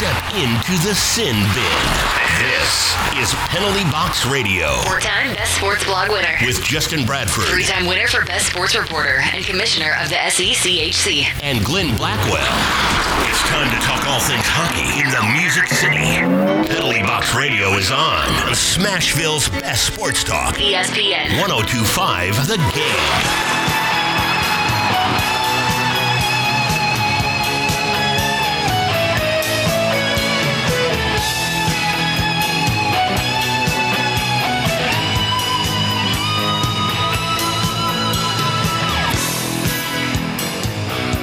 Step into the sin bin. This is Penalty Box Radio Four-time Best Sports Blog winner. with Justin Bradford Three-time winner for Best Sports Reporter and Commissioner of the SECHC. and Glenn Blackwell. It's time to talk all things hockey in the Music City. Penalty Box Radio is on on Smashville's best sports talk. ESPN. 1025 The Game.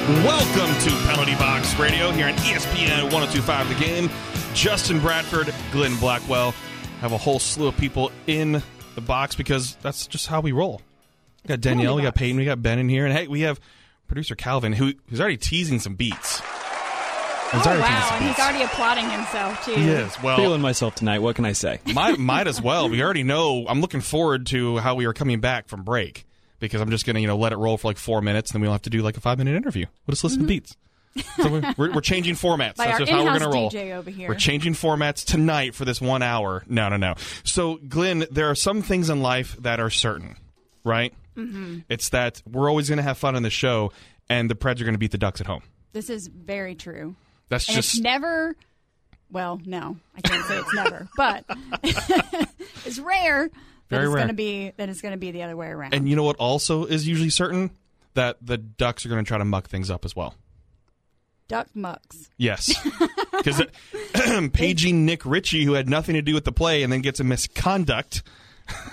Welcome to Penalty Box Radio here on ESPN 1025 The Game. Justin Bradford, Glenn Blackwell have a whole slew of people in the box because that's just how we roll. We got Danielle, we got Peyton, we got Ben in here, and hey, we have producer Calvin who, who's already teasing some beats. He's Oh wow, some and he's already applauding himself too. He is. Well, feeling myself tonight. What can I say? might, might as well. We already know. I'm looking forward to how we are coming back from break because I'm just going to, you know, let it roll for like four minutes, and then we'll have to do like a five minute interview. We'll just listen to beats. So we're, we're, we're changing formats. By That's just how we're going to roll. DJ over here. We're changing formats tonight for this one hour. No, no, no. So, Glenn, there are some things in life that are certain, right? Mm-hmm. It's that we're always going to have fun on the show, and the Preds are going to beat the Ducks at home. This is very true. That's And just it's never well, no, I can't say it's never, but it's rare Very it's rare. gonna be that it's gonna be the other way around. And you know what also is usually certain? That the Ducks are going to try to muck things up as well. Duck mucks. Yes. Because uh, paging Nick Ritchie, who had nothing to do with the play, and then gets a misconduct.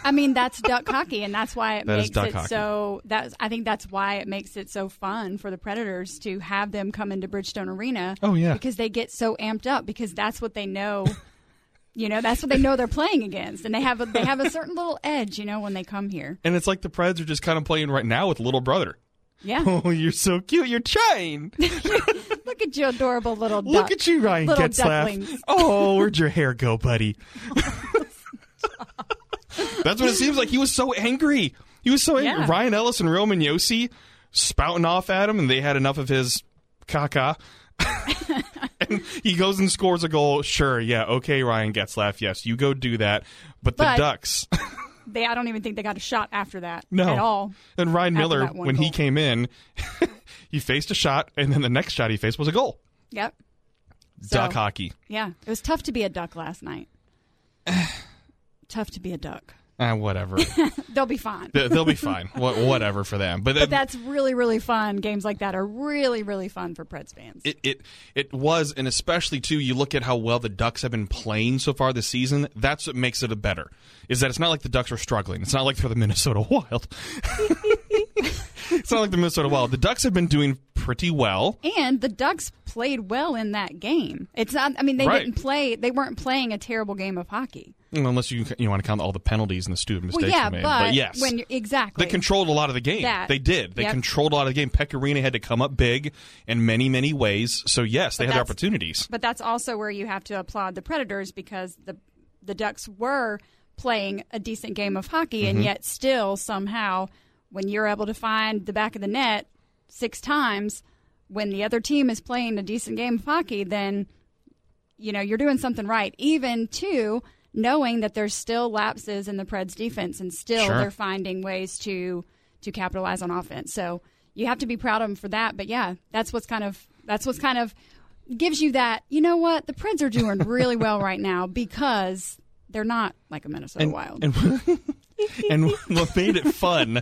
I mean, that's duck hockey, and that's why it That makes it hockey. so. That's I think that's why it makes it so fun for the Predators to have them come into Bridgestone Arena. Oh, yeah. because they get so amped up because that's what they know. you know, that's what they know they're playing against, and they have a, they have a certain little edge. You know, when they come here. And it's like the Preds are just kind of playing right now with little brother. Yeah, Oh, you're so cute. You're trying. look at you, adorable little. Duck. Look at you, Ryan little Getzlaff. ducklings. Oh, where'd your hair go, buddy? That's what it seems like. He was so angry. He was so angry. Yeah. Ryan Ellis and Roman Josi spouting off at him, and they had enough of his caca. And he goes and scores a goal. Sure, yeah, okay, Ryan Getzlaff. Yes, you go do that. But the But- Ducks. They, I don't even think they got a shot after that No. at all. And Ryan Miller, when he came in, he faced a shot, and then the next shot he faced was a goal. Yep. So- Duck hockey. Yeah, it was tough to be a duck last night. tough to be a duck. Ah, whatever. They'll be fine. They- They'll be fine. Wha- whatever for them. But, But that's really, really fun. Games like that are really, really fun for Preds fans. it, it it was, and especially too. You look at how well the Ducks have been playing so far this season. That's what makes it a better. Is that it's not like the Ducks are struggling. It's not like they're the Minnesota Wild. it's not like the Minnesota Wild. The Ducks have been doing pretty well. and the Ducks played well in that game. It's not. I mean, they Right. didn't play. They weren't playing a terrible game of hockey. Unless you you want to count all the penalties and the stupid mistakes Well, yeah, they made. but, yes, when you're, exactly They controlled a lot of the game. That. They did. They Yep. controlled a lot of the game. Pekka Rinne had to come up big in many, many ways. So yes, they had opportunities. But that's also where you have to applaud the Predators because the the Ducks were playing a decent game of hockey, Mm-hmm. and yet still somehow, when you're able to find the back of the net six times, when the other team is playing a decent game of hockey, then you know you're doing something right. Even to knowing that there's still lapses in the Preds defense, and still Sure. they're finding ways to to capitalize on offense. So you have to be proud of them for that. But yeah, that's what's kind of that's what's kind of gives you that. You know what? The Preds are doing really well right now because they're not like a Minnesota Wild. And, and what made it fun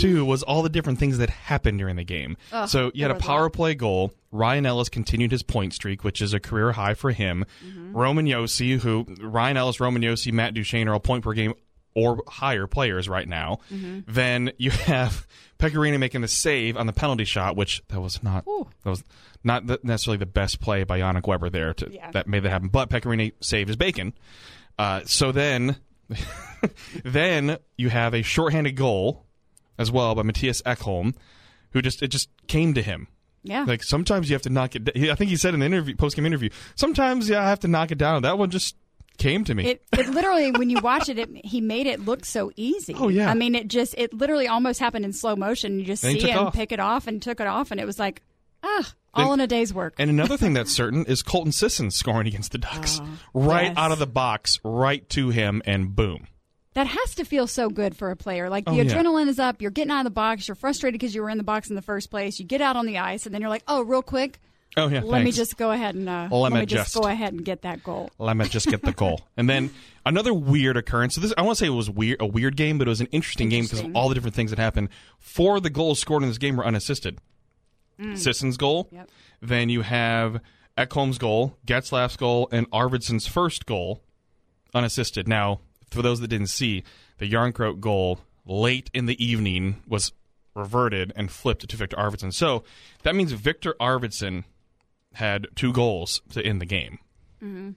too was all the different things that happened during the game. Ugh, so you had a there was a power lot. play goal. Ryan Ellis continued his point streak, which is a career high for him. Mm-hmm. Roman Josi, who Ryan Ellis, Roman Josi, Matt Duchene are all point per game or higher players right now. Mm-hmm. Then you have Pekka Rinne making the save on the penalty shot, which that was not Ooh. that was not the, necessarily the best play by Yannick Weber there to, Yeah. that made that happen. But Pekka Rinne saved his bacon. Uh, so then, then you have a shorthanded goal as well by Matthias Ekholm, who just it just came to him. yeah, Like sometimes you have to knock it. I think he said in the interview, post game interview, sometimes yeah, I have to knock it down. That one just came to me. It, it literally, when you watch it, it, he made it look so easy. Oh, yeah. I mean, it just, it literally almost happened in slow motion. You just And see him off. pick it off and took it off, and it was like, ah, All in a day's work. And another thing that's certain is Colton Sissons scoring against the Ducks. right yes. out of the box, right to him, and boom. That has to feel so good for a player. Like the Oh, yeah. adrenaline is up, you're getting out of the box, you're frustrated because you were in the box in the first place. You get out on the ice, and then you're like, oh, real quick, Oh, yeah. let me just go ahead and uh, Let let me just go ahead and get that goal. let me just get the goal. And then another weird occurrence. So this, I want to say it was weird, a weird game, but it was an interesting, game because of all the different things that happened. Four of the goals scored in this game were unassisted. Sissons' goal. Mm. Yep. Then you have Ekholm's goal, Getzlaff's goal, and Arvidsson's first goal unassisted. Now, for those that didn't see, the Jarnkrok goal late in the evening was reverted and flipped to Victor Arvidsson. So that means Victor Arvidsson had two goals to end the game. Mm-hmm.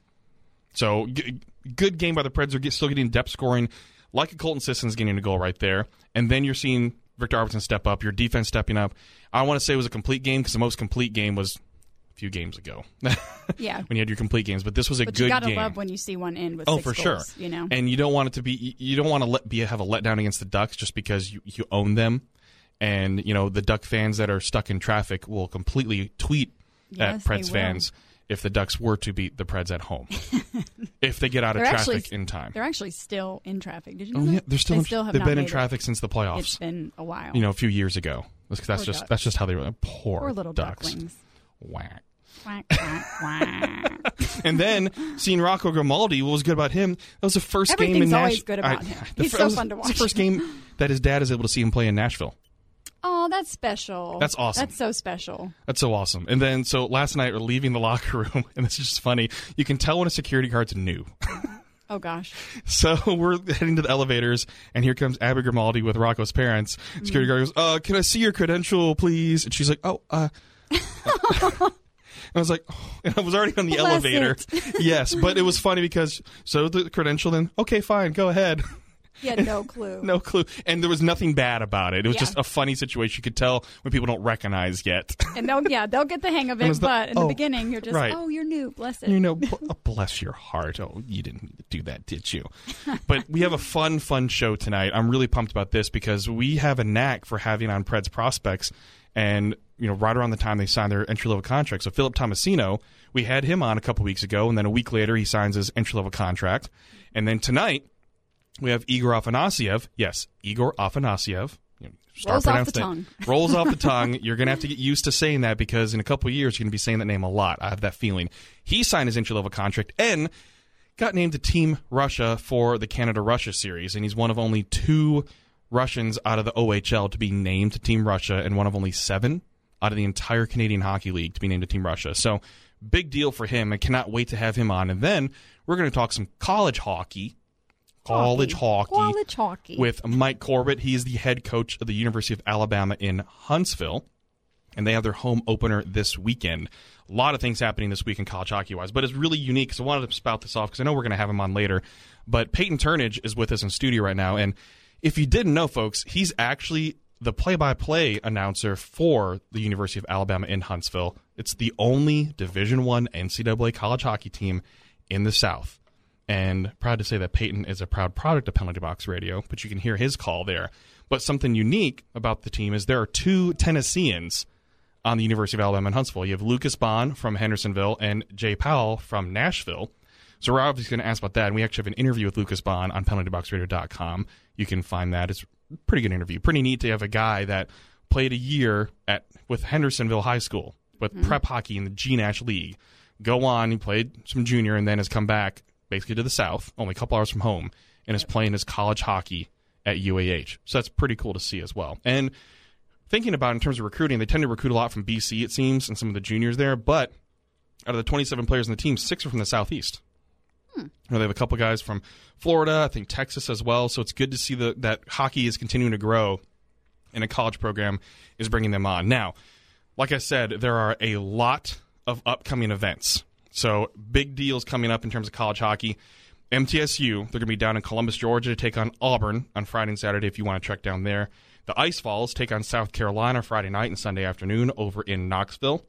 So g- good game by the Preds. They're get, still getting depth scoring, like a Colton Sissons' getting a goal right there, and then you're seeing Victor Arvidsson step up. Your defense stepping up. I want to say it was a complete game because the most complete game was few games ago Yeah. when you had your complete games. But this was a But good you gotta game. love when you see one end with Oh, for goals, sure. You know, and you don't want it to be. You don't want to let be have a letdown against the Ducks just because you you own them, and you know the Duck fans that are stuck in traffic will completely tweet Yes, at Preds fans if the Ducks were to beat the Preds at home, if they get out of traffic actually- in time. they're actually still in traffic. Did you oh, know Oh that? yeah, they're still. they in, still have they've been in made it. traffic since the It's playoffs. been a while. You know, a few years ago. That's that's just duck. that's just how they were. Poor, Poor little ducks. ducklings. Whack. And then seeing Rocco Grimaldi, what was good about him? That was the first game in Nashville. always good about him. the He's so was- fun to It's the first game that his dad is able to see him play in Nashville. oh, that's special. That's awesome. That's so special. That's so awesome. And then so last night we're leaving the locker room, and this is just funny. You can tell when a security guard's new. Oh gosh. So we're heading to the elevators, and here comes Abby Grimaldi with Rocco's parents. Security guard goes, "Uh, can I see your credential, please?" And she's like, "Oh, uh." I was like, oh, and I was already on the Bless elevator. yes, but it was funny because so the credential. Then okay, fine, go ahead. Yeah, no clue. no clue, and there was nothing bad about it. It was Yeah. just a funny situation. You could tell when people don't recognize yet. And they'll yeah, they'll get the hang of it, the- but in oh, the beginning you're just right. oh, you're new, bless it. you know, bl- oh, bless your heart. Oh, you didn't do that, did you? But we have a fun, fun show tonight. I'm really pumped about this because we have a knack for having on Preds prospects, and you know, right around the time they sign their entry level contract. So Philip Tomasino, we had him on a couple weeks ago, and then a week later he signs his entry level contract, and then tonight we have Igor Afanasyev. Yes, Igor. You know, start Rolls off the tongue. Rolls off the tongue. You're going to have to get used to saying that because in a couple of years you're going to be saying that name a lot. I have that feeling. He signed his entry level contract and got named to Team Russia for the Canada Russia series, and he's one of only two Russians out of the OHL to be named to Team Russia, and one of only seven out of the entire Canadian Hockey League to be named to Team Russia. So big deal for him. I cannot wait to have him on. And then we're going to talk some college hockey. College hockey, College hockey. with Mike Corbett. He is the head coach of the University of Alabama in Huntsville, and they have their home opener this weekend. A lot of things happening this week in college hockey wise, but it's really unique. So I wanted to spout this off because I know we're going to have him on later. But Peyton Turnage is with us in studio right now, and if you didn't know, folks, he's actually the play-by-play announcer for the University of Alabama in Huntsville. It's the only Division One NCAA college hockey team in the South and proud to say that Peyton is a proud product of Penalty Box Radio, but you can hear his call there. But something unique about the team is there are two Tennesseans on the University of Alabama in Huntsville. You have Lucas Bond from Hendersonville and Jay Powell from Nashville. So we're obviously going to ask about that, and we actually have an interview with Lucas Bond on penaltyboxradio.com. You can find that. It's pretty good interview. Pretty neat to have a guy that played a year at with Hendersonville High School with mm-hmm. prep hockey in the G Nash League. Go on, he played some junior, and then has come back basically to the South, only a couple hours from home, and is playing his college hockey at UAH. So that's pretty cool to see as well. And thinking about in terms of recruiting, they tend to recruit a lot from BC, it seems, and some of the juniors there. But out of the 27 players in the team, six are from the Southeast. Hmm. You know, they have a couple guys from Florida, I think Texas as well. So it's good to see the, that hockey is continuing to grow, and a college program is bringing them on. Now, like I said, there are a lot of upcoming events. So big deals coming up in terms of college hockey. MTSU, they're going to be down in Columbus, Georgia to take on Auburn on Friday and Saturday if you want to check down there. The Ice Vols take on South Carolina Friday night and Sunday afternoon over in Knoxville.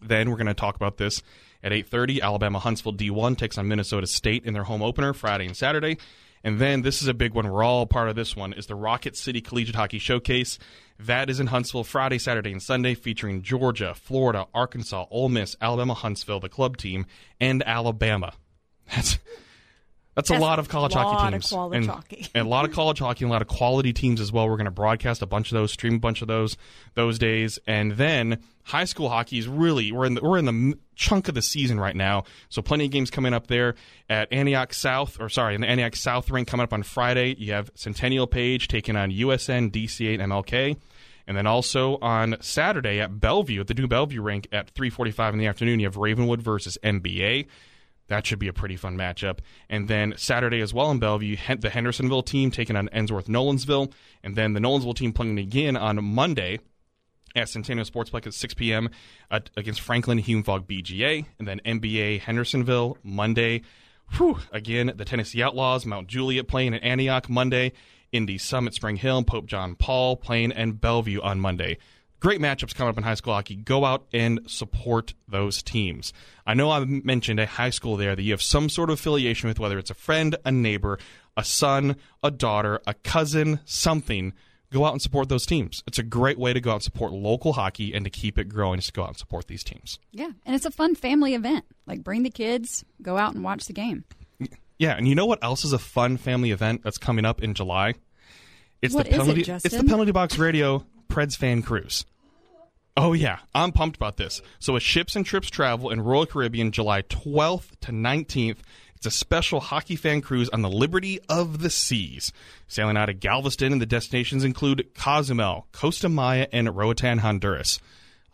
Then we're going to talk about this at 8:30. Alabama Huntsville D1 takes on Minnesota State in their home opener Friday and Saturday. And then this is a big one. We're all part of this one. Is the Rocket City Collegiate Hockey Showcase. That is in Huntsville Friday, Saturday, and Sunday, featuring Georgia, Florida, Arkansas, Ole Miss, Alabama, Huntsville, the club team, and Alabama. That's that's, That's a lot of college hockey lot of teams, college and, hockey. and a lot of college hockey, and a lot of quality teams as well. We're going to broadcast a bunch of those, stream a bunch of those those days, and then high school hockey is really we're in the, we're in the chunk of the season right now. So plenty of games coming up there at Antioch South, or sorry, in the Antioch South ring coming up on Friday. You have Centennial Page taking on USN, DCA, MLK. And then also on Saturday at Bellevue, at the new Bellevue rink at 3:45 in the afternoon, you have Ravenwood versus MBA. That should be a pretty fun matchup. And then Saturday as well in Bellevue, the Hendersonville team taking on Ensworth Nolensville, and then the Nolensville team playing again on Monday at Centennial Sportsplex at 6 p.m. Against Franklin Hume-Fog BGA, and then MBA Hendersonville Monday. Whew, again, the Tennessee Outlaws, Mount Juliet playing at Antioch Monday, Indy Summit, Spring Hill, Pope John Paul playing, and Bellevue on Monday. Great matchups coming up in high school hockey. Go out and support those teams. I know I mentioned a high school there that you have some sort of affiliation with, whether it's a friend, a neighbor, a son, a daughter, a cousin, something. Go out and support those teams. It's a great way to go out and support local hockey and to keep it growing is to go out and support these teams. Yeah, and it's a fun family event. Like bring the kids, go out and watch the game. Yeah, and you know what else is a fun family event that's coming up in July? It's What the is it, penalty. it's the penalty box radio Preds fan cruise. Oh yeah, I'm pumped about this. So with ships and trips travel in Royal Caribbean, July 12th to 19th. It's a special hockey fan cruise on the Liberty of the Seas. Sailing out of Galveston, and the destinations include Cozumel, Costa Maya, and Roatan, Honduras.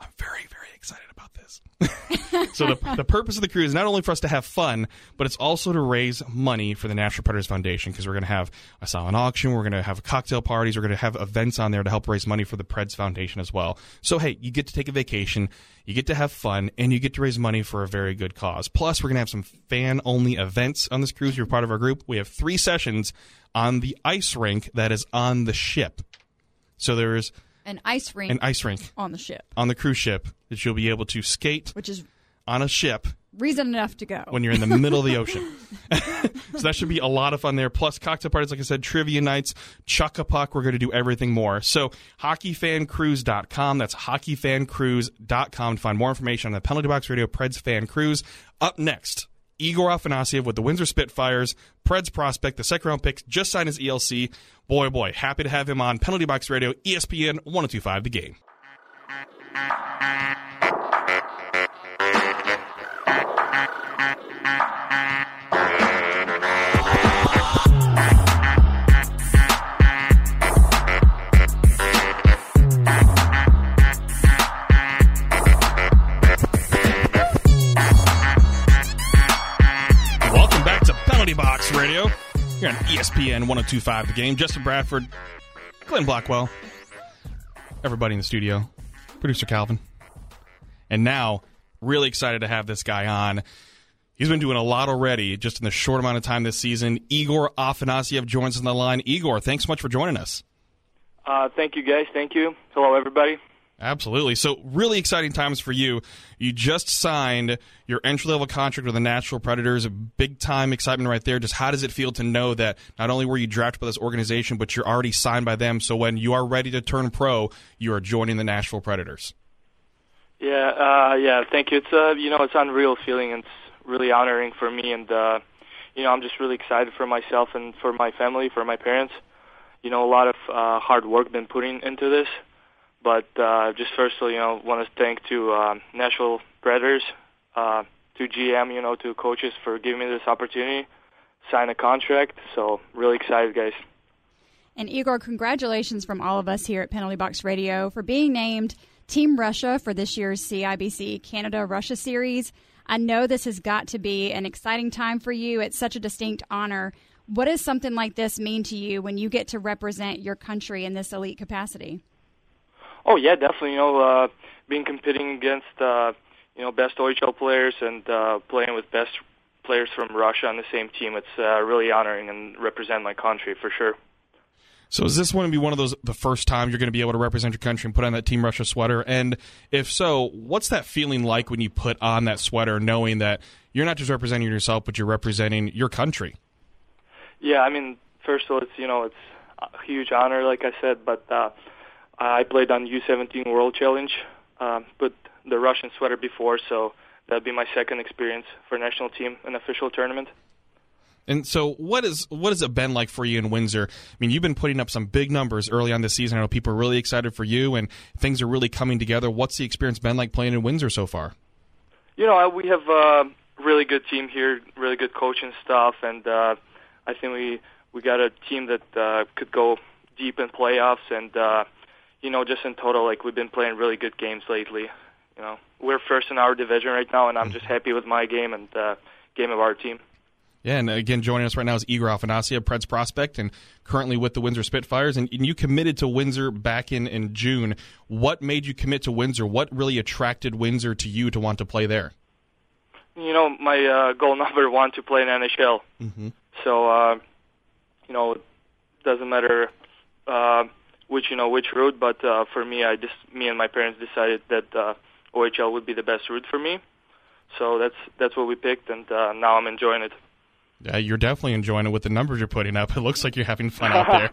I'm very, very excited about this. so the, the purpose of the cruise is not only for us to have fun, but it's also to raise money for the National Predators Foundation because we're going to have a silent auction, we're going to have cocktail parties, we're going to have events on there to help raise money for the Preds Foundation as well. So hey, you get to take a vacation, you get to have fun, and you get to raise money for a very good cause. Plus, we're going to have some fan-only events on this cruise. You're part of our group. We have three sessions on the ice rink that is on the ship. So there is An ice rink an ice rink on the ship, on the cruise ship that you'll be able to skate which is on a ship reason enough to go. when you're in the middle of the ocean. so that should be a lot of fun there. Plus cocktail parties, like I said, trivia nights, chuck a puck. We're going to do everything more. So hockeyfancruise.com. That's hockeyfancruise.com to find more information on the Penalty Box Radio Preds Fan Cruise. Up next, Igor Afanasyev with the Windsor Spitfires, Preds prospect, the second round pick, just signed his ELC. Boy, oh boy, happy to have him on Penalty Box Radio, ESPN 1025 The Game. ESPN 1025 The Game. Justin Bradford, Glenn Blackwell, everybody in the studio, producer Calvin. And now, really excited to have this guy on. He's been doing a lot already just in the short amount of time this season. Igor Afanasyev joins us on the line. Igor, thanks so much for joining us. Uh, thank you, guys. Thank you. Hello, everybody. Absolutely. So, really exciting times for you. You just signed your entry level contract with the Nashville Predators. A big time excitement right there. Just how does it feel to know that not only were you drafted by this organization, but you're already signed by them? So, when you are ready to turn pro, you are joining the Nashville Predators. Yeah, uh, yeah. Thank you. It's uh, you know, it's unreal feeling. It's really honoring for me, and uh, you know, I'm just really excited for myself and for my family, for my parents. You know, a lot of uh, hard work been putting into this. But uh, just firstly, you know, want to thank to uh, Nashville Predators, uh, to GM, you know, to coaches for giving me this opportunity, sign a contract. So really excited, guys. And Igor, congratulations from all of us here at Penalty Box Radio for being named Team Russia for this year's CIBC Canada Russia Series. I know this has got to be an exciting time for you. It's such a distinct honor. What does something like this mean to you when you get to represent your country in this elite capacity? Oh yeah, definitely. You know, uh, being competing against uh, you know best OHL players and uh, playing with best players from Russia on the same team, it's uh, really honoring and represent my country for sure. So, is this going to be one of those the first time you're going to be able to represent your country and put on that Team Russia sweater? And if so, what's that feeling like when you put on that sweater, knowing that you're not just representing yourself, but you're representing your country? Yeah, I mean, first of all, it's you know it's a huge honor, like I said, but uh, I played on U17 World Challenge, uh, put the Russian sweater before, so that'd be my second experience for national team, an official tournament. And so, what is what has it been like for you in Windsor? I mean, you've been putting up some big numbers early on this season. I know people are really excited for you, and things are really coming together. What's the experience been like playing in Windsor so far? You know, we have a really good team here, really good coaching staff, and uh, I think we we got a team that uh, could go deep in playoffs. And uh, you know, just in total, like we've been playing really good games lately. You know, we're first in our division right now, and I'm just happy with my game and uh, game of our team. Yeah, and again, joining us right now is Igor Afanasyev, Preds prospect, and currently with the Windsor Spitfires. And, and you committed to Windsor back in, in June. What made you commit to Windsor? What really attracted Windsor to you to want to play there? You know, my uh, goal number one to play in NHL. Mm-hmm. So, uh, you know, it doesn't matter uh, which you know which route, but uh, for me, I just me and my parents decided that uh, OHL would be the best route for me. So that's that's what we picked, and uh, now I'm enjoying it. Yeah, you're definitely enjoying it with the numbers you're putting up. It looks like you're having fun out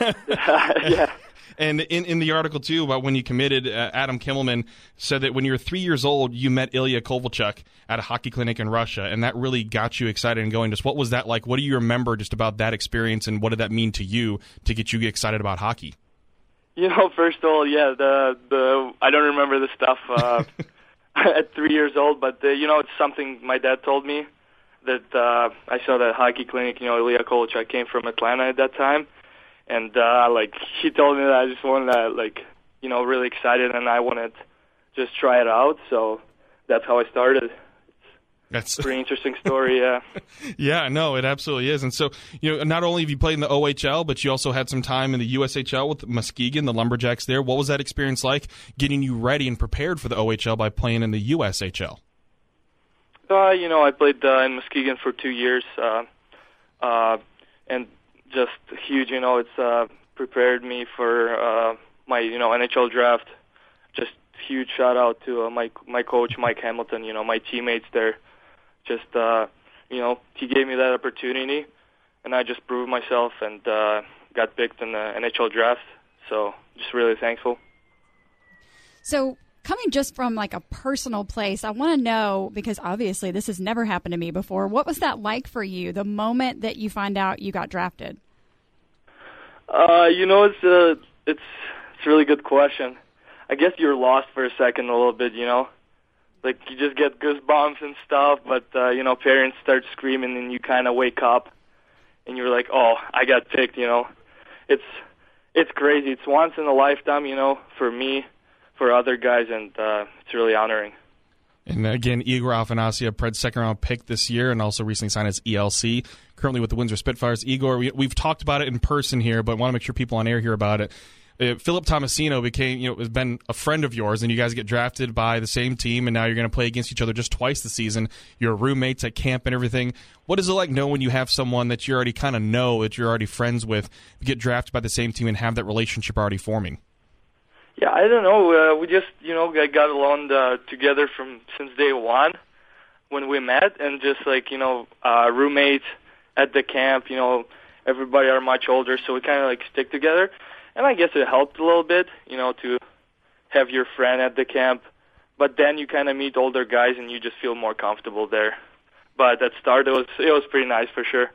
there. yeah. And in, in the article, too, about when you committed, uh, Adam Kimelman said that when you were three years old, you met Ilya Kovalchuk at a hockey clinic in Russia, and that really got you excited and going. Just what was that like? What do you remember just about that experience, and what did that mean to you to get you excited about hockey? You know, first of all, yeah, the the I don't remember the stuff uh, at three years old, but uh, you know, it's something my dad told me that uh, I saw that hockey clinic. You know, Ilya Kovalchuk came from Atlanta at that time, and uh, like he told me that I just wanted to like you know really excited, and I wanted just try it out. So that's how I started. That's Pretty interesting story, yeah. yeah, no, it absolutely is. And so, you know, not only have you played in the OHL, but you also had some time in the USHL with Muskegon, the Lumberjacks there. What was that experience like getting you ready and prepared for the OHL by playing in the USHL? Uh, you know, I played uh, in Muskegon for two years, uh, uh, and just huge. You know, it's uh, prepared me for uh, my you know NHL draft. Just huge shout out to uh, my my coach Mike Hamilton. You know, my teammates there. Just uh, you know, he gave me that opportunity, and I just proved myself and uh, got picked in the NHL draft. So just really thankful. So, coming just from like a personal place, I want to know because obviously this has never happened to me before. What was that like for you? The moment that you find out you got drafted. Uh, you know, it's a it's it's a really good question. I guess you're lost for a second a little bit, you know. Like you just get goosebumps and stuff, but uh, you know, parents start screaming and you kind of wake up and you're like, "Oh, I got picked," you know. It's it's crazy. It's once in a lifetime, you know, for me, for other guys and uh it's really honoring. And again, Igor Afanasyev, Pred's second round pick this year, and also recently signed as ELC, currently with the Windsor Spitfires. Igor, we, we've talked about it in person here, but want to make sure people on air hear about it. Uh, Philip Tomasino became, you know, has been a friend of yours, and you guys get drafted by the same team, and now you're going to play against each other just twice this season. You're roommates at camp and everything. What is it like knowing you have someone that you already kind of know, that you're already friends with, get drafted by the same team and have that relationship already forming? Yeah, I don't know. Uh, we just, you know, got along uh, together from since day one when we met, and just like you know, uh, roommates at the camp. You know, everybody are much older, so we kind of like stick together. And I guess it helped a little bit, you know, to have your friend at the camp. But then you kind of meet older guys, and you just feel more comfortable there. But at start, it was it was pretty nice for sure.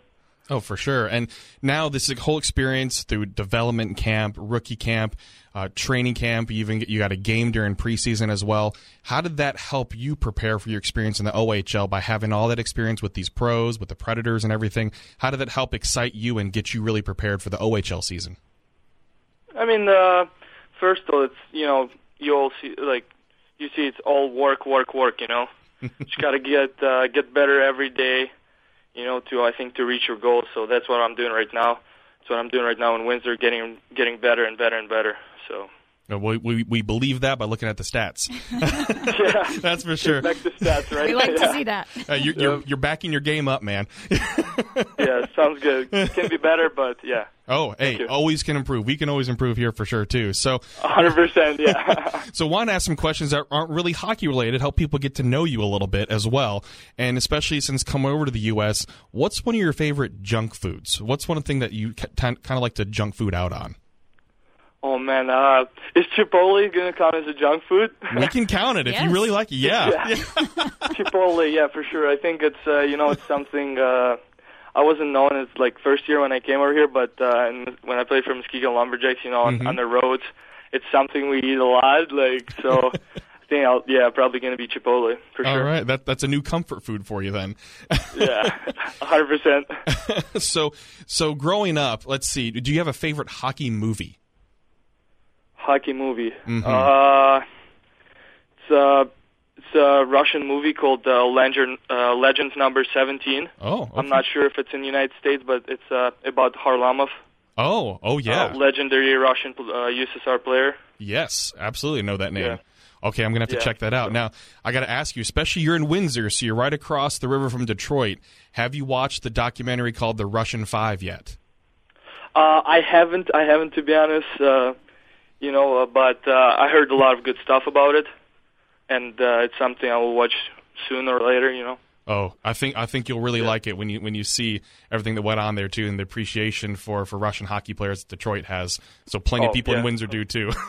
Oh, for sure. And now this whole experience through development camp, rookie camp, uh, training camp, you even you got a game during preseason as well. How did that help you prepare for your experience in the OHL by having all that experience with these pros, with the Predators and everything? How did that help excite you and get you really prepared for the OHL season? I mean, uh, first of all, it's you know you all see like you see it's all work, work, work. You know, just got to get uh, get better every day. You know, to I think to reach your goals. So that's what I'm doing right now. That's what I'm doing right now in Windsor, getting getting better and better and better. So we, we, we believe that by looking at the stats. yeah, That's for sure. back to stats, right? We like yeah. to see that. Uh, you're, you're, you're backing your game up, man. Yeah, sounds good. Can be better, but yeah, Oh, hey, always can improve. We can always improve here for sure too. So, 100%. Yeah. so want to ask some questions that aren't really hockey related, help people get to know you a little bit as well, and especially since coming over to the U.S., what's one of your favorite junk foods? What's one thing that you kind of like to junk food out on? Oh man, uh, is Chipotle gonna count as a junk food? We can count it if you really like it. Yeah. Yeah. Chipotle, yeah, for sure. I think it's uh, you know it's something uh, I wasn't known as like first year when I came over here, but uh, and when I played for Muskegon Lumberjacks, you know, on, Mhm. on the roads, it's something we eat a lot. Like so, I think I'll yeah probably gonna be Chipotle for All sure. All right, that that's a new comfort food for you then. Yeah, 100. percent so, so growing up, let's see. Do you have a favorite hockey movie? Hockey movie. Mhm. Uh, it's a it's a Russian movie called uh, Legend uh, Legends Number 17. Oh, okay. I'm not sure if it's in the United States, but it's uh, about Kharlamov. Oh, oh yeah. uh, legendary Russian uh, USSR player. Yes, absolutely know that name. Yeah. Okay, I'm gonna have to Yeah. check that out. Now, I got to ask you, especially you're in Windsor, so you're right across the river from Detroit. Have you watched the documentary called The Russian Five yet? Uh, I haven't, I haven't to be honest. Uh, you know, uh, but uh, I heard a lot of good stuff about it, and uh, it's something I will watch sooner or later. You know. Oh, I think I think you'll really like it when you when you see everything that went on there too, and the appreciation for for Russian hockey players that Detroit has. So plenty of Oh, people in. Windsor do too.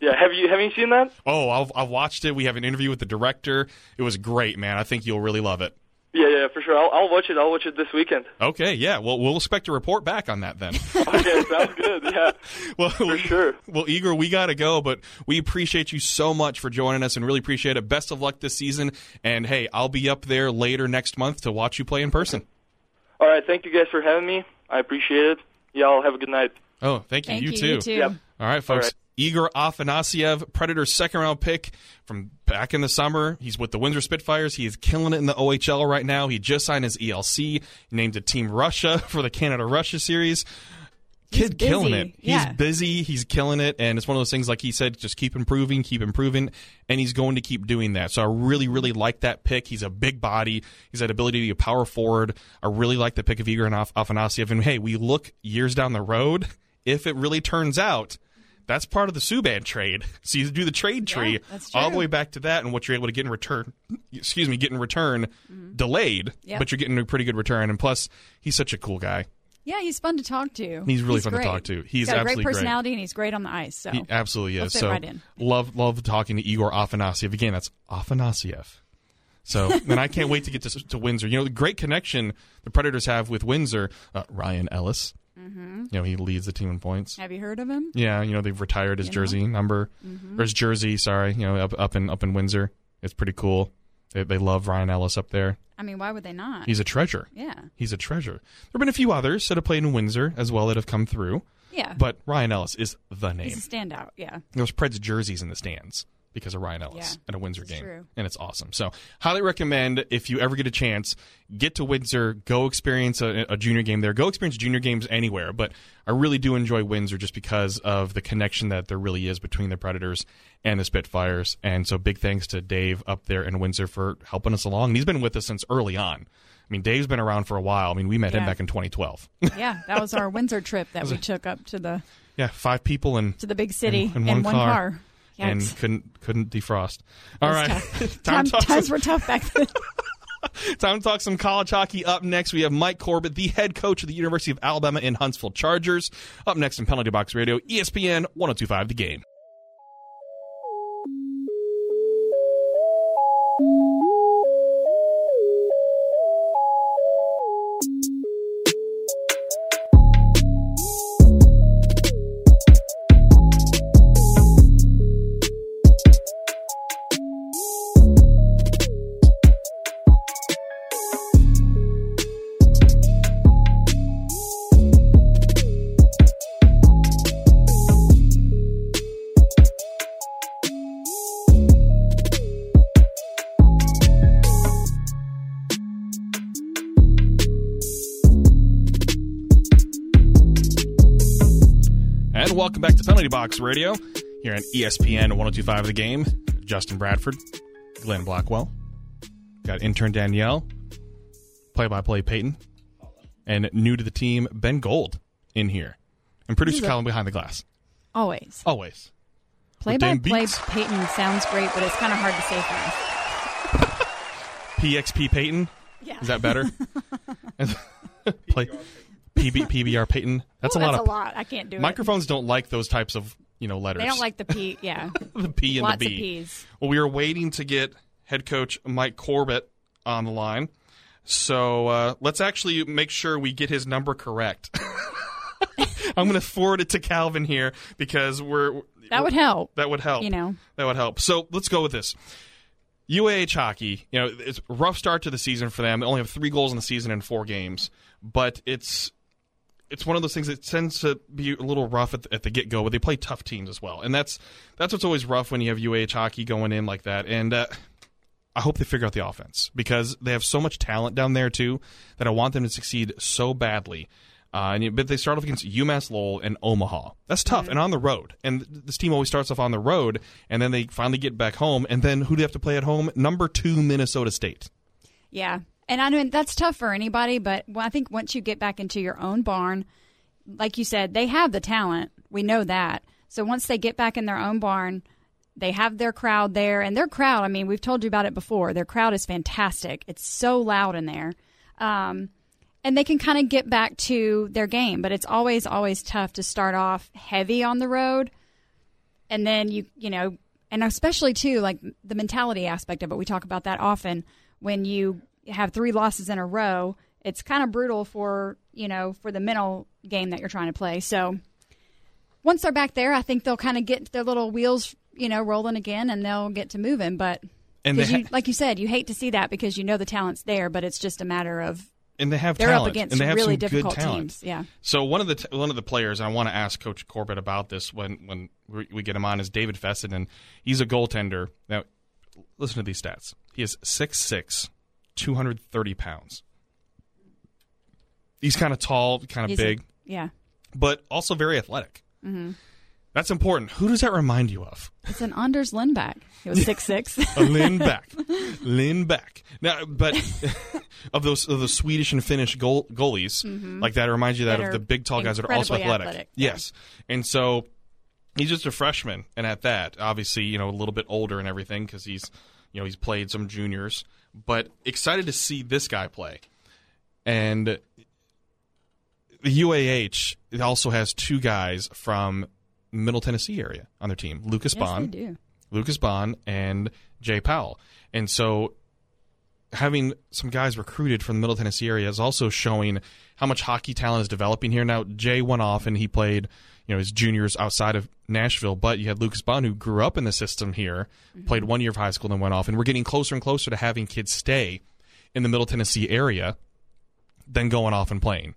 Yeah. Have you have you seen that? oh, I've, I've watched it. We have an interview with the director. It was great, man. I think you'll really love it. Yeah, yeah, for sure. I'll, I'll watch it. I'll watch it this weekend. Okay, yeah. Well, we'll expect a report back on that then. Okay, sounds good. Yeah. well, For sure. Well, Igor, we got to go, but we appreciate you so much for joining us and really appreciate it. Best of luck this season. And hey, I'll be up there later next month to watch you play in person. All right. Thank you guys for having me. I appreciate it. Y'all have a good night. Oh, thank you. Thank you, you. too. You too. Yep. All right, folks. right. Igor Afanasyev, Predators second round pick from back in the summer. He's with the Windsor Spitfires. He is killing it in the OHL right now. He just signed his ELC, named to Team Russia for the Canada Russia series. Kid killing it. Yeah. He's busy. He's killing it. And it's one of those things, like he said, just keep improving, keep improving. And he's going to keep doing that. So I really, really like that pick. He's a big body. He's that ability to be a power forward. I really like the pick of Igor Af- Afanasyev. And hey, we look years down the road. If it really turns out, that's part of the Subban trade. So you do the trade tree that's all the way back to that and what you're able to get in return. Excuse me, get in return delayed, Mm-hmm. Yeah. but you're getting a pretty good return. And plus, he's such a cool guy. Yeah, he's fun to talk to. He's really fun to talk to. He's got a absolutely great great. personality and he's great on the ice. So He absolutely is. So right love love talking to Igor Afanasyev. Again, that's Afanasyev. So and I can't wait to get to, to Windsor. You know, the great connection the Predators have with Windsor. Uh, Ryan Ellis. Mm-hmm. You know, he leads the team in points. have you heard of him? Yeah, you know they've retired his You know? jersey number Mm-hmm. or his jersey. Sorry, you know up up in up in Windsor. It's pretty cool. They, they love Ryan Ellis up there. I mean, why would they not? He's a treasure. yeah, He's a treasure. There have been a few others that have played in Windsor as well that have come through, yeah. but Ryan Ellis is the name. he's a standout. Yeah. There's Preds jerseys in the stands because of Ryan Ellis Yeah, at a Windsor game, true. and it's awesome. So, highly recommend if you ever get a chance, get to Windsor, go experience a, a junior game there. Go experience junior games anywhere, but I really do enjoy Windsor just because of the connection that there really is between the Predators and the Spitfires. And so, big thanks to Dave up there in Windsor for helping us along. And he's been with us since early on. I mean, Dave's been around for a while. I mean, we met him back in 2012. Yeah, that was our Windsor trip that we took up to the yeah, five people and to the big city In- in in one one car. Car. and couldn't couldn't defrost. All right, time Time- to talk times some- were tough back then. Time to talk some college hockey. Up next, we have Mike Corbett, the head coach of the University of Alabama in Huntsville Chargers. Up next in Penalty Box Radio, ESPN 1025 The Game. And welcome back to Penalty Box Radio here on ESPN 1025 The Game. Justin Bradford, Glenn Blackwell. Got intern Danielle, play by play Peyton, and new to the team, Ben Gold in here. And producer Colin behind the glass. Always. Always. Play by play. Peyton sounds great, but it's kind of hard to say fast. PXP Peyton. Yeah. Is that better? play PB, PBR Peyton. That's Ooh, a lot that's of a lot. I can't do it. microphones don't like those types of you know letters. They don't like the P. Yeah. the P and Lots the of B. P's. Well, we are waiting to get head coach Mike Corbett on the line. So uh, let's actually make sure we get his number correct. I'm going to forward it to Calvin here because we're That would help. that would help. You know. that would help. So let's go with this. UAH hockey, you know, it's a rough start to the season for them. They only have three goals in the season in four games, but it's it's one of those things that tends to be a little rough at the, at the get go, but they play tough teams as well, and that's that's what's always rough when you have UAH hockey going in like that. And uh, I hope they figure out the offense because they have so much talent down there too that I want them to succeed so badly. Uh, and you, but they start off against UMass Lowell and Omaha. That's tough, and on the road. And this team always starts off on the road, and then they finally get back home. And then who do they have to play at home? Number two Minnesota State. Yeah. And I mean, that's tough for anybody, but I think once you get back into your own barn, like you said, they have the talent. We know that. So once they get back in their own barn, they have their crowd there. And their crowd, I mean, we've told you about it before. Their crowd is fantastic. It's so loud in there. Um, and they can kind of get back to their game, but it's always, always tough to start off heavy on the road and then you you know and especially too like the mentality aspect of it we talk about that often when you have three losses in a row it's kind of brutal for you know for the mental game that you're trying to play so once they're back there i think they'll kind of get their little wheels you know rolling again and they'll get to moving but And they you, like you said you hate to see that because you know the talent's there but it's just a matter of And they have they're talent, up against and they have really difficult good teams yeah So one of the t- one of the players I want to ask Coach Corbett about this when when we, we get him on is David Fessenden. He's a goaltender. Now, listen to these stats. He is 6'6", 230 pounds. He's kind of tall, kind of big, yeah but also very athletic. Mm-hmm. That's important. Who does that remind you of? it's an anders lindback he was six six Beck. Lynn Now, but of those of the Swedish and Finnish goal, goalies, like that, reminds you that, Mm-hmm. That of the big tall guys that are also athletic. athletic, yeah. Yes, and so he's just a freshman, and at that, obviously, you know, a little bit older and everything because he's, you know, he's played some juniors, but excited to see this guy play, and the UAH it also has two guys from Middle Tennessee area on their team, Lucas yes Bond. Lucas Bond and Jay Powell. And so having some guys recruited from the Middle Tennessee area is also showing how much hockey talent is developing here. Now Jay went off and he played, you know, his juniors outside of Nashville, but you had Lucas Bond who grew up in the system here, mm-hmm. played one year of high school, then went off, and we're getting closer and closer to having kids stay in the Middle Tennessee area than going off and playing.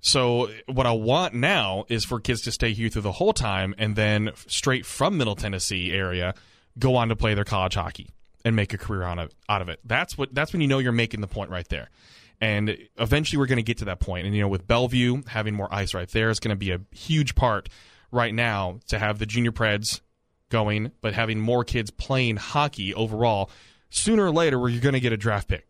So what I want now is for kids to stay here through the whole time, and then straight from Middle Tennessee area, go on to play their college hockey and make a career out of out of it. That's what that's when you know you're making the point right there. And eventually we're going to get to that point. And you know, with Bellevue having more ice right there is going to be a huge part right now to have the junior preds going, but having more kids playing hockey overall. Sooner or later, where you're going to get a draft pick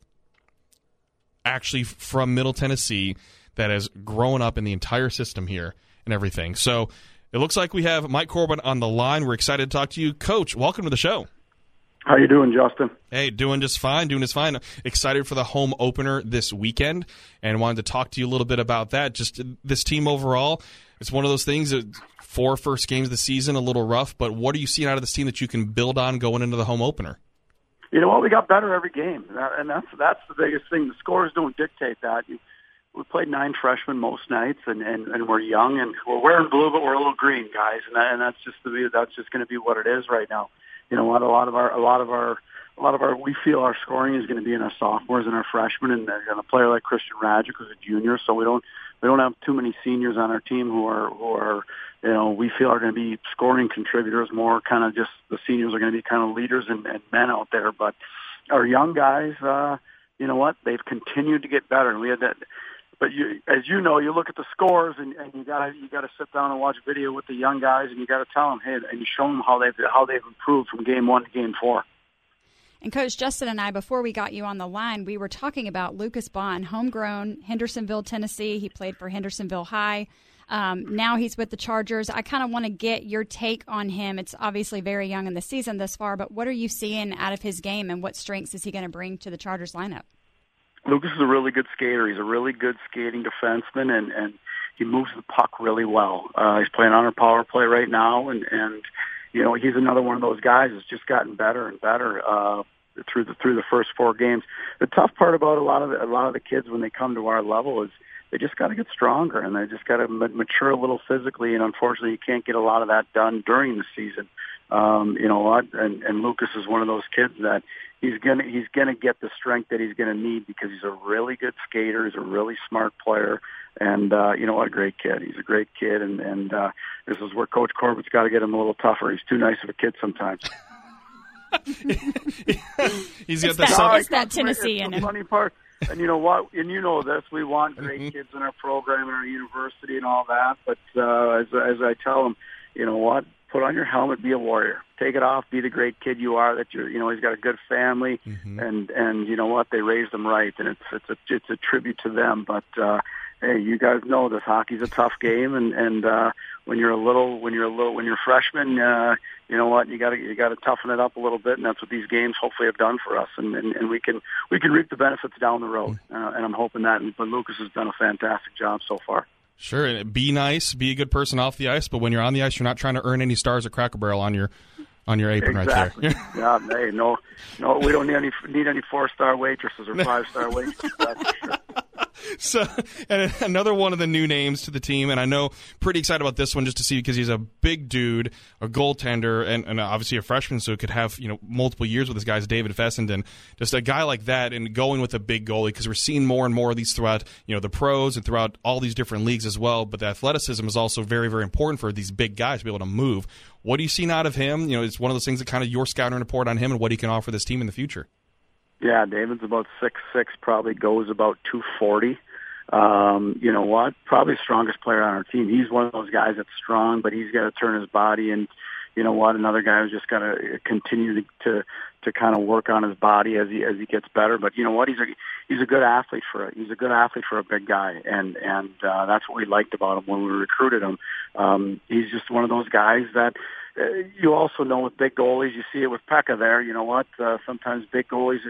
actually from Middle Tennessee that has grown up in the entire system here and everything. So it looks like we have Mike Corbett on the line. We're excited to talk to you, Coach. Welcome to the show. How you doing, Justin? Hey, doing just fine, doing just fine. Excited for the home opener this weekend, and wanted to talk to you a little bit about that. Just this team overall, it's one of those things that four first games of the season, a little rough. But what are you seeing out of this team that you can build on going into the home opener? You know what? We got better every game, and that's that's the biggest thing. The scores don't dictate that. You, we played nine freshmen most nights, and, and and we're young, and we're wearing blue, but we're a little green, guys, and that, and that's just the that's just going to be what it is right now. You know, what a lot of our a lot of our a lot of our we feel our scoring is going to be in our sophomores and our freshmen, and, and a player like Christian Rajic who's a junior, so we don't we don't have too many seniors on our team who are who are you know we feel are going to be scoring contributors. More kind of just the seniors are going to be kind of leaders and, and men out there, but our young guys, uh, you know what? They've continued to get better. We had that but you, as you know, you look at the scores and, and you gotta you gotta sit down and watch video with the young guys, and you gotta tell them, hey, and you show them how they've how they've improved from game one to game four. And Coach Justin and I, before we got you on the line, we were talking about Lucas Bond, homegrown, Hendersonville, Tennessee. He played for Hendersonville High. Um, now he's with the Chargers. I kind of want to get your take on him. It's obviously very young in the season thus far, but what are you seeing out of his game, and what strengths is he going to bring to the Chargers lineup? Lucas is a really good skater. He's a really good skating defenseman, and and he moves the puck really well. Uh, he's playing on our power play right now, and and you know he's another one of those guys that's just gotten better and better uh, through the through the first four games. The tough part about a lot of the, a lot of the kids when they come to our level is they just got to get stronger and they just got to mature a little physically. And unfortunately, you can't get a lot of that done during the season. Um, you know? And, and Lucas is one of those kids that he's gonna he's gonna get the strength that he's gonna need because he's a really good skater. He's a really smart player, and uh, you know what? A great kid. He's a great kid, and and uh, this is where Coach Corbett's got to get him a little tougher. He's too nice of a kid sometimes. he's got it's the that, it's that Tennessee in him. Funny part, and you know what? And you know this. We want great mm-hmm. kids in our program and our university and all that. But uh, as as I tell them, you know what? Put on your helmet, be a warrior. Take it off, be the great kid you are. That you're, you know, he's got a good family, mm-hmm. and and you know what, they raised him right, and it's it's a it's a tribute to them. But uh, hey, you guys know this hockey's a tough game, and and uh, when you're a little when you're a little when you're a freshman, uh, you know what, you got to you got to toughen it up a little bit, and that's what these games hopefully have done for us, and and, and we can we can reap the benefits down the road, mm. uh, and I'm hoping that. And, but Lucas has done a fantastic job so far. Sure, be nice, be a good person off the ice, but when you're on the ice, you're not trying to earn any stars at Cracker Barrel on your on your apron exactly. right there. yeah, hey, no, no, we don't need any need any four star waitresses or five star waitresses. That's for sure. so, and another one of the new names to the team, and I know pretty excited about this one just to see because he's a big dude, a goaltender, and, and obviously a freshman, so could have you know multiple years with this guy. David Fessenden, just a guy like that, and going with a big goalie because we're seeing more and more of these throughout you know the pros and throughout all these different leagues as well. But the athleticism is also very very important for these big guys to be able to move. What do you see out of him? You know, it's one of those things that kind of your scouting report on him and what he can offer this team in the future. Yeah, David's about six six, probably goes about two forty. Um, you know what? Probably strongest player on our team. He's one of those guys that's strong, but he's got to turn his body and you know what? Another guy who's just got to continue to, to to kind of work on his body as he as he gets better. But you know what? He's a he's a good athlete for a, he's a good athlete for a big guy, and and uh, that's what we liked about him when we recruited him. Um, he's just one of those guys that uh, you also know with big goalies, you see it with Pekka there. You know what? Uh, sometimes big goalies,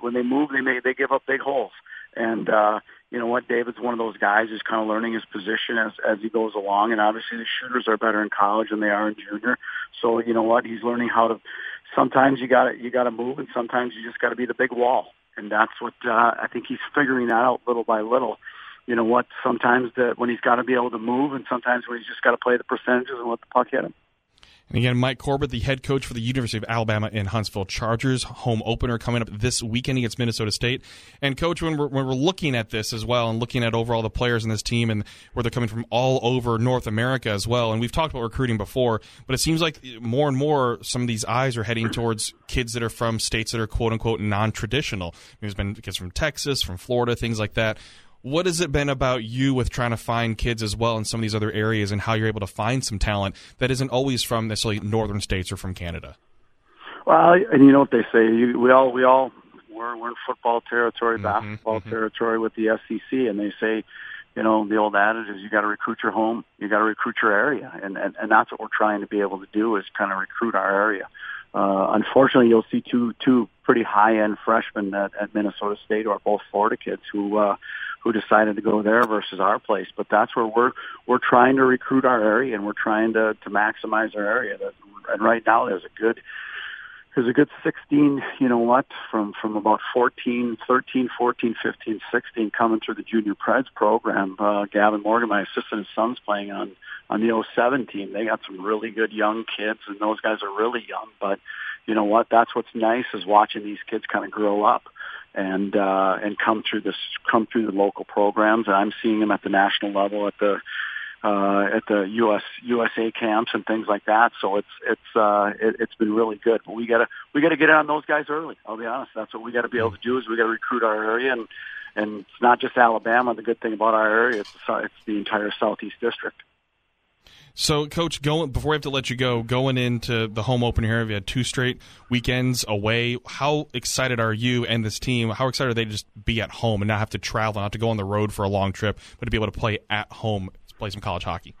when they move, they may they give up big holes. And uh, you know what? David's one of those guys who's kind of learning his position as as he goes along. And obviously, the shooters are better in college than they are in junior. So you know what? He's learning how to. Sometimes you got you got to move, and sometimes you just got to be the big wall. And that's what uh, I think he's figuring that out little by little you know what? Sometimes that when he's got to be able to move, and sometimes when he's just got to play the percentages and let the puck hit him. And again, Mike Corbett, the head coach for the University of Alabama in Huntsville Chargers, home opener coming up this weekend against Minnesota State. And coach, when we're, when we're looking at this as well, and looking at overall the players in this team, and where they're coming from all over North America as well, and we've talked about recruiting before, but it seems like more and more some of these eyes are heading towards kids that are from states that are quote unquote non-traditional. There's been kids from Texas, from Florida, things like that. What has it been about you with trying to find kids as well in some of these other areas and how you're able to find some talent that isn't always from necessarily northern states or from Canada? Well, and you know what they say, you, we all we all we're we're in football territory, mm-hmm, basketball mm-hmm. territory with the SEC, and they say, you know, the old adage is you got to recruit your home, you got to recruit your area, and, and and that's what we're trying to be able to do is kind of recruit our area. Uh, unfortunately, you'll see two two pretty high end freshmen at, at Minnesota State are both Florida kids who uh, who decided to go there versus our place. But that's where we're we're trying to recruit our area and we're trying to to maximize our area. And right now, there's a good there's a good 16, you know what, from, from about 14, 13, 14, 15, 16 coming through the junior preds program. Uh, Gavin Morgan, my assistant, his son's playing on, on the 07 team. They got some really good young kids and those guys are really young, but you know what, that's what's nice is watching these kids kind of grow up and uh, and come through this come through the local programs. And I'm seeing them at the national level at the uh, at the US USA camps and things like that. So it's it's uh, it, it's been really good. But we gotta we gotta get on those guys early. I'll be honest. That's what we got to be able to do is we got to recruit our area and and it's not just Alabama. The good thing about our area it's it's the entire southeast district. So, Coach, going before we have to let you go, going into the home opener here, we had two straight weekends away. How excited are you and this team? How excited are they to just be at home and not have to travel, not to go on the road for a long trip, but to be able to play at home, play some college hockey?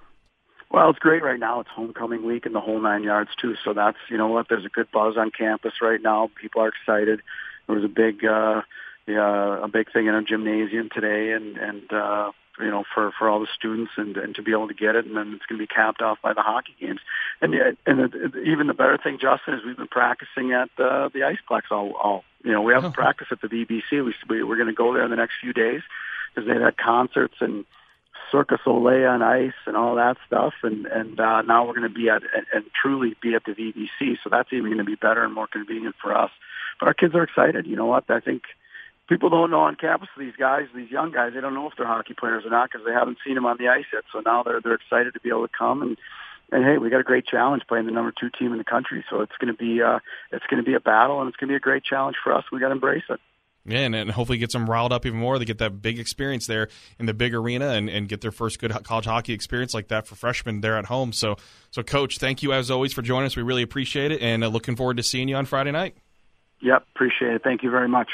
Well, it's great right now. It's homecoming week and the whole nine yards too. So that's you know what, there's a good buzz on campus right now. People are excited. There was a big, uh, a big thing in a gymnasium today, and and uh, you know, for for all the students and and to be able to get it, and then it's going to be capped off by the hockey games. And yet, and it, it, even the better thing, Justin, is we've been practicing at uh, the Iceplex all all. You know, we haven't oh. practiced at the VBC. We, we we're going to go there in the next few days because they had concerts and Circus Olay on ice and all that stuff, and and uh, now we're going to be at and, and truly be at the VBC. So that's even going to be better and more convenient for us. But our kids are excited. You know what? I think people don't know on campus these guys, these young guys, they don't know if they're hockey players or not because they haven't seen them on the ice yet. So now they're they're excited to be able to come and and hey, we got a great challenge playing the number two team in the country. So it's going to be uh, it's going to be a battle and it's going to be a great challenge for us. We got to embrace it. Yeah, and, and hopefully get them riled up even more. They get that big experience there in the big arena and, and get their first good college hockey experience like that for freshmen there at home. So, so coach, thank you as always for joining us. We really appreciate it, and uh, looking forward to seeing you on Friday night. Yep, appreciate it. Thank you very much.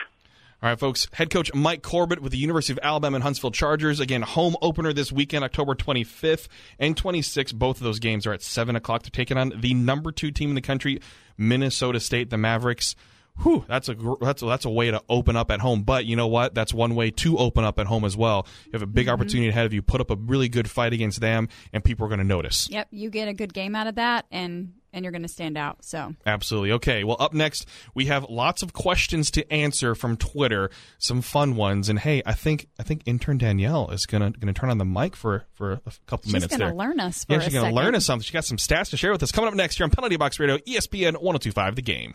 All right, folks. Head coach Mike Corbett with the University of Alabama and Huntsville Chargers. Again, home opener this weekend, October 25th and 26th. Both of those games are at 7 o'clock. They're taking on the number two team in the country, Minnesota State, the Mavericks. Whew, that's a that's a, that's a way to open up at home. But you know what? That's one way to open up at home as well. You have a big mm-hmm. opportunity ahead of you. Put up a really good fight against them, and people are going to notice. Yep, you get a good game out of that, and and you're going to stand out. So absolutely okay. Well, up next we have lots of questions to answer from Twitter, some fun ones, and hey, I think I think intern Danielle is gonna gonna turn on the mic for for a couple she's minutes. She's gonna learn us. yeah, she's gonna learn us something. She got some stats to share with us. Coming up next here on Penalty Box Radio, ESPN 102.5 The Game.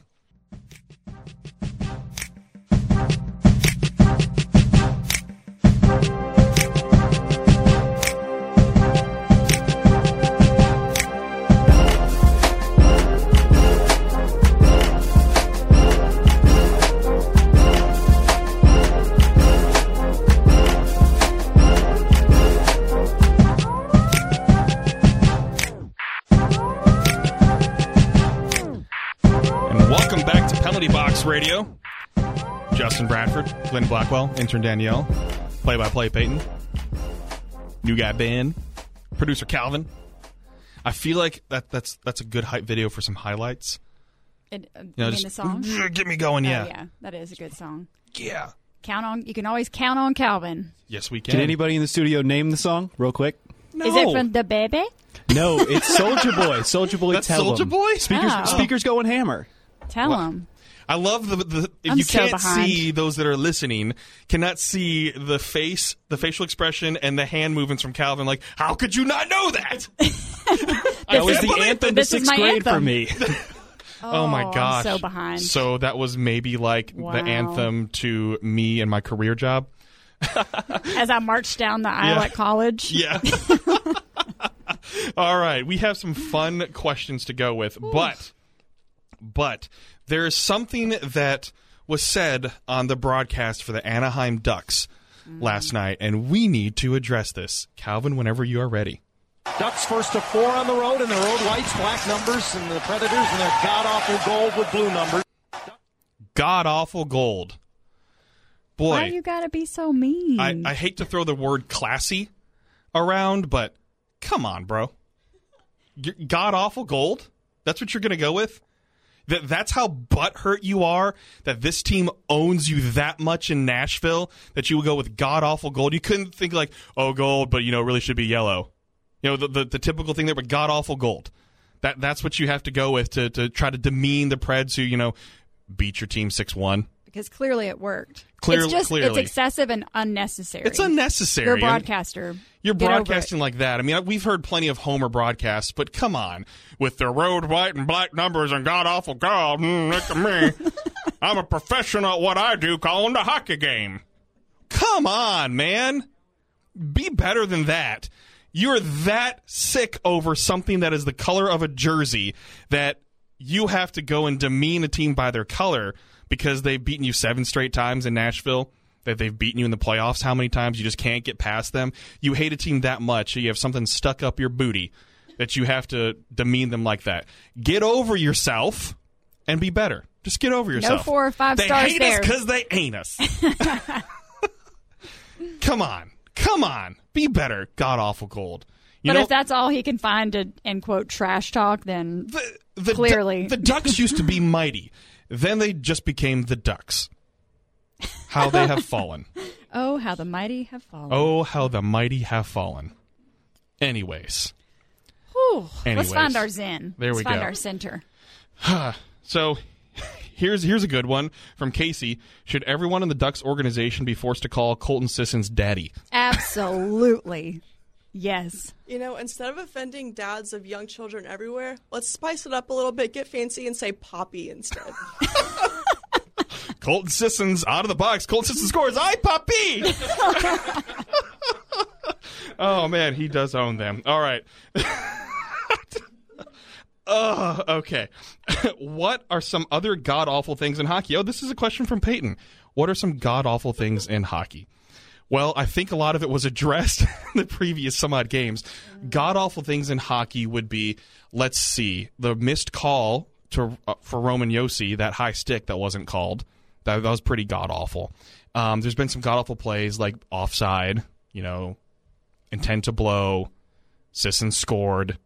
Blackwell, intern Danielle, play by play Peyton, new guy Ben, producer Calvin. I feel like that that's that's a good hype video for some highlights. It, uh, you know, just, the song? Get me going, yeah. Oh, yeah, that is a good song. Yeah. Count on you can always count on Calvin. Yes, we can. Did anybody in the studio name the song real quick? No. Is it from the baby? No, it's Soulja Boy. Soulja Boy. That's tell Soulja Boy. Speakers, oh. speakers going hammer. Tell him. I love the, the if I'm you so can't behind. see those that are listening cannot see the face, the facial expression, and the hand movements from Calvin. Like, how could you not know that? that was the anthem to sixth grade anthem. for me. oh, my I'm gosh, so behind. So that was maybe like Wow. the anthem to me and my career job. As I marched down the aisle Yeah. at college. Yeah. All right, we have some fun questions to go with, but but there is something that was said on the broadcast for the Anaheim Ducks mm. last night, and we need to address this. Calvin, whenever you are ready. Ducks first to four on the road, and their road whites, black numbers, and the Predators, and their god awful gold with blue numbers. God awful gold. Boy, Why you gotta be so mean? I, I hate to throw the word classy around, but come on, bro. God awful gold? That's what you're going to go with? That that's how butthurt you are that this team owns you that much in Nashville that you would go with god awful gold. You couldn't think like, oh gold, but you know, really should be yellow. You know, the, the, the typical thing there, but god awful gold. That that's what you have to go with to, to try to demean the Preds who, you know, beat your team six one. Because clearly it worked. Clear- it's just clearly. it's excessive and unnecessary. It's unnecessary. You're a broadcaster. You're Get broadcasting like that. I mean, we've heard plenty of Homer broadcasts, but come on, with the road white and black numbers and god awful God, mm, look at me. I'm a professional at what I do, calling the hockey game. Come on, man, be better than that. You're that sick over something that is the color of a jersey that you have to go and demean a team by their color because they've beaten you seven straight times in Nashville. That they've beaten you in the playoffs, how many times you just can't get past them? You hate a team that much, you have something stuck up your booty that you have to demean them like that. Get over yourself and be better. Just get over yourself. No four or five they stars hate there. us because they ain't us. Come on, come on, be better. God awful cold. You but know, if that's all he can find to end quote trash talk, then the, the clearly the Ducks used to be mighty. Then they just became the Ducks. How they have fallen. oh, how the mighty have fallen. Oh, how the mighty have fallen. Anyways, Whew. anyways. let's find our zen. There we let's find go. our center. so here's here's a good one from Casey. Should everyone in the Ducks organization be forced to call Colton Sissons daddy? Absolutely, yes. You know, instead of offending dads of young children everywhere, let's spice it up a little bit, get fancy, and say Poppy instead. Colton Sissons out of the box. Colton Sisson scores. I Poppy. oh man, he does own them. All right. Oh, okay. what are some other god awful things in hockey? Oh, this is a question from Peyton. What are some god awful things in hockey? Well, I think a lot of it was addressed in the previous some odd games. God awful things in hockey would be, let's see, the missed call to uh, for Roman Josi, that high stick that wasn't called. That, that was pretty god awful. Um, there's been some god awful plays like offside, you know, intent to blow, Sissons scored.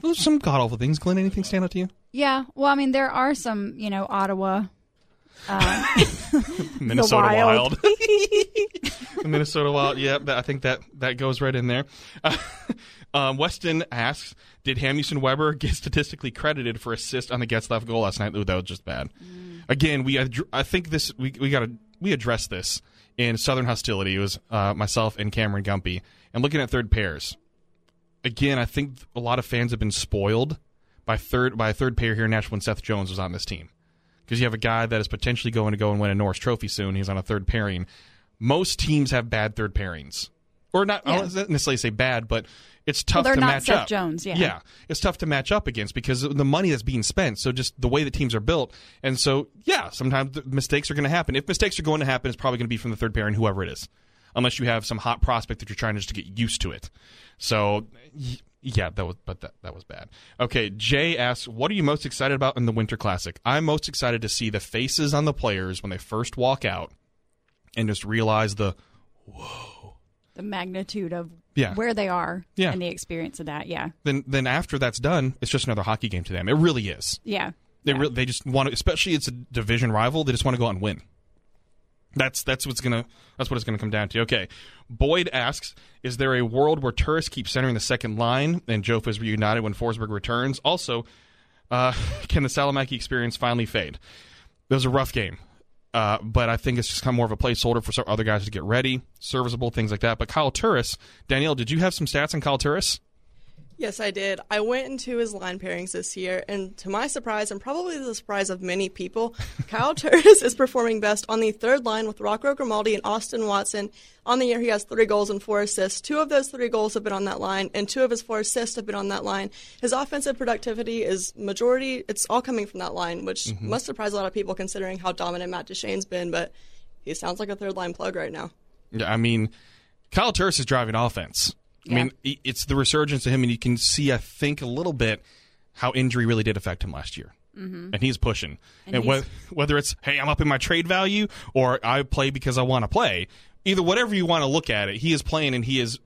Those are some god awful things. Glenn, anything stand out to you? Yeah. Well, I mean, there are some, you know, Ottawa. Uh, Minnesota Wild. Wild. Minnesota Wild. Yep, that, I think that that goes right in there. um, Weston asks, "Did Hamhuis and Weber get statistically credited for assist on the Getzlaff goal last night? Ooh, that was just bad. Again, we ad- I think this we we got to we addressed this in Southern Hostility. It was uh, myself and Cameron Gumpy, and looking at third pairs. Again, I think a lot of fans have been spoiled by third by a third pair here in Nashville when Seth Jones was on this team because you have a guy that is potentially going to go and win a Norris Trophy soon. He's on a third pairing. Most teams have bad third pairings, or not. I don't necessarily say bad, but it's tough they're to not match Seth up. Jones, yeah. yeah, it's tough to match up against because of the money that's being spent. So just the way the teams are built, and so yeah, sometimes mistakes are going to happen. If mistakes are going to happen, it's probably going to be from the third pairing, whoever it is, unless you have some hot prospect that you're trying just to get used to it. So. Yeah, that was but that that was bad. Okay, Jay asks, "What are you most excited about in the Winter Classic?" I'm most excited to see the faces on the players when they first walk out, and just realize the whoa, the magnitude of Yeah. where they are Yeah. and the experience of that. Yeah. then then after that's done, it's just another hockey game to them. It really is. Yeah. They Yeah. re- they just want to, especially it's a division rival. They just want to go out and win. That's that's what's gonna that's what it's gonna come down to. Okay, Boyd asks, is there a world where Turris keep centering the second line and Jofa is reunited when Forsberg returns? Also, uh, can the Salomaki experience finally fade? It was a rough game, uh, but I think it's just kind of more of a placeholder for some other guys to get ready, serviceable things like that. But Kyle Turris, Danielle, did you have some stats on Kyle Turris? Yes, I did. I went into his line pairings this year, and to my surprise, and probably the surprise of many people, Kyle Turris is performing best on the third line with Rocco Grimaldi and Austin Watson. On the year, he has three goals and four assists. Two of those three goals have been on that line, and two of his four assists have been on that line. His offensive productivity is majority, it's all coming from that line, which mm-hmm. must surprise a lot of people considering how dominant Matt Duchene's been, but he sounds like a third line plug right now. Yeah, I mean, Kyle Turris is driving offense. I mean, it's the resurgence of him, and you can see, I think, a little bit how injury really did affect him last year. Mm-hmm. And he's pushing. And, he's- whe- whether it's, hey, I'm up in my trade value, or I play because I want to play, either whatever you want to look at it, he is playing and he is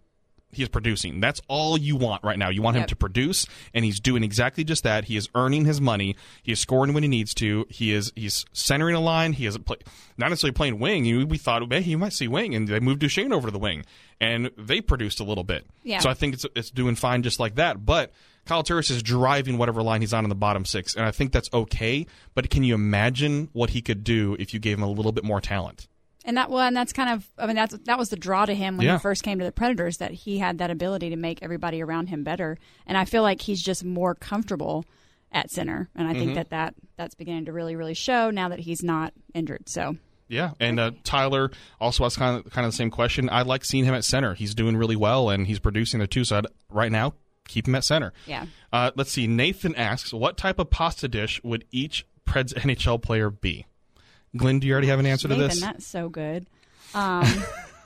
he is producing. That's all you want right now. You want him to produce, and he's doing exactly just that. He is earning his money. He is scoring when he needs to. He is he's centering a line. He is play, not necessarily playing wing. You- We thought, hey, he might see wing, and they moved Duchene over to the wing, and they produced a little bit. Yeah. So I think it's it's doing fine just like that. But Kyle Turris is driving whatever line he's on in the bottom six, and I think that's okay. But can you imagine what he could do if you gave him a little bit more talent? And that well, and that's kind of I mean that's that was the draw to him when Yeah. he first came to the Predators that he had that ability to make everybody around him better. And I feel like he's just more comfortable at center, and I Mm-hmm. think that that that's beginning to really really show now that he's not injured. So Yeah, and uh, Tyler also has kind of kind of the same question. I like seeing him at center. He's doing really well, and he's producing the two. So I'd, right now, keep him at center. Yeah. Uh, let's see. Nathan asks, "What type of pasta dish would each Preds NHL player be?" Glenn, do you already have an answer Nathan, to this? That's so good. Um,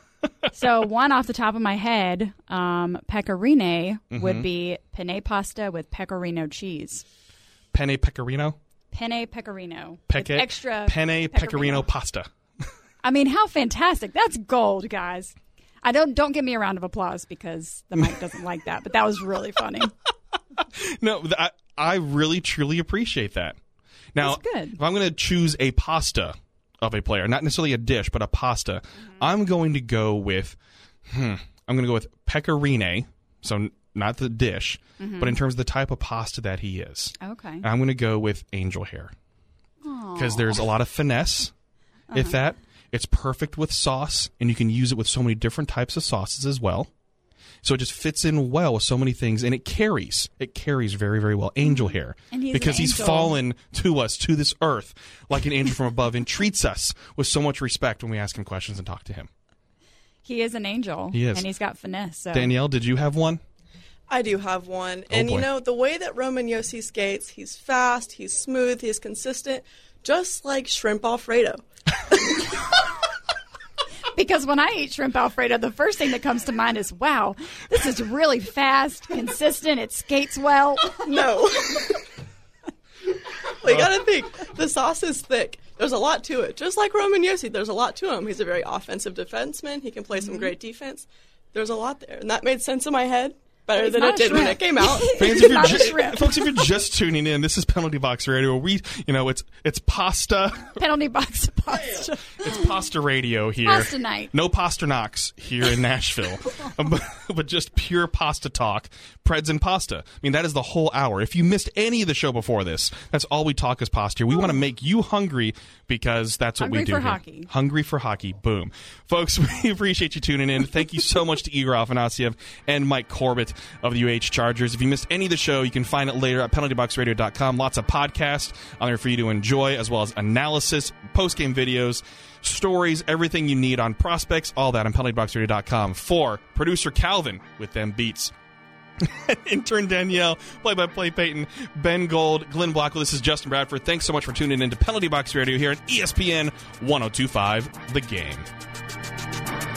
so one off the top of my head, um, Pekka Rinne Mm-hmm. would be penne pasta with pecorino cheese. Penne pecorino. Penne pecorino. extra penne pecorino pasta. I mean, how fantastic! That's gold, guys. I don't don't give me a round of applause because the mic doesn't like that, but that was really funny. No, I, I really truly appreciate that. Now, if I'm going to choose a pasta of a player, not necessarily a dish, but a pasta, I'm going to go with, hmm, I'm going to go with Pekka Rinne. So not the dish, but in terms of the type of pasta that he is, Okay. I'm going to go with angel hair because there's a lot of finesse. If that, it's perfect with sauce, and you can use it with so many different types of sauces as well. So it just fits in well with so many things, and it carries. It carries very, very well. Angel mm-hmm. hair, And he's because an he's angel. fallen to us, to this earth, like an angel from above, and treats us with so much respect when we ask him questions and talk to him. He is an angel. He is. and he's got finesse. So. Danielle, did you have one? I do have one. Oh, and boy. you know, the way that Roman Josi skates, he's fast, he's smooth, he's consistent, just like Shrimp Alfredo. Because when I eat shrimp Alfredo, the first thing that comes to mind is, wow, this is really fast, consistent, it skates well. No. well, you gotta think, the sauce is thick. There's a lot to it. Just like Roman Josi, there's a lot to him. He's a very offensive defenseman. He can play Mm-hmm. some great defense. There's a lot there. And that made sense in my head better He's than it did when it came out. Fans, if you're Not ju- folks, if you're just tuning in, this is Penalty Box Radio. We, you know, it's it's pasta. Penalty box pasta. It's pasta radio here. Pasta night. No pasta knocks here in Nashville, but, but just pure pasta talk. Preds and pasta. I mean, that is the whole hour. If you missed any of the show before this, that's all we talk is pasta. here. We want to make you hungry because that's what we do. Hungry do. for here. hockey. Hungry for hockey. Boom. Folks, we appreciate you tuning in. Thank you so much to Igor Afanasyev and Mike Corbett of the UH Chargers. If you missed any of the show, you can find it later at penaltyboxradio.com. Lots of podcasts on there for you to enjoy, as well as analysis, post game videos, stories, everything you need on prospects, all that on penaltyboxradio.com. For producer Calvin with them beats. Intern Danielle, play by play Peyton, Ben Gold, Glenn Blackwell. This is Justin Bradford. Thanks so much for tuning in to Penalty Box Radio here E ESPN 1025 The Game.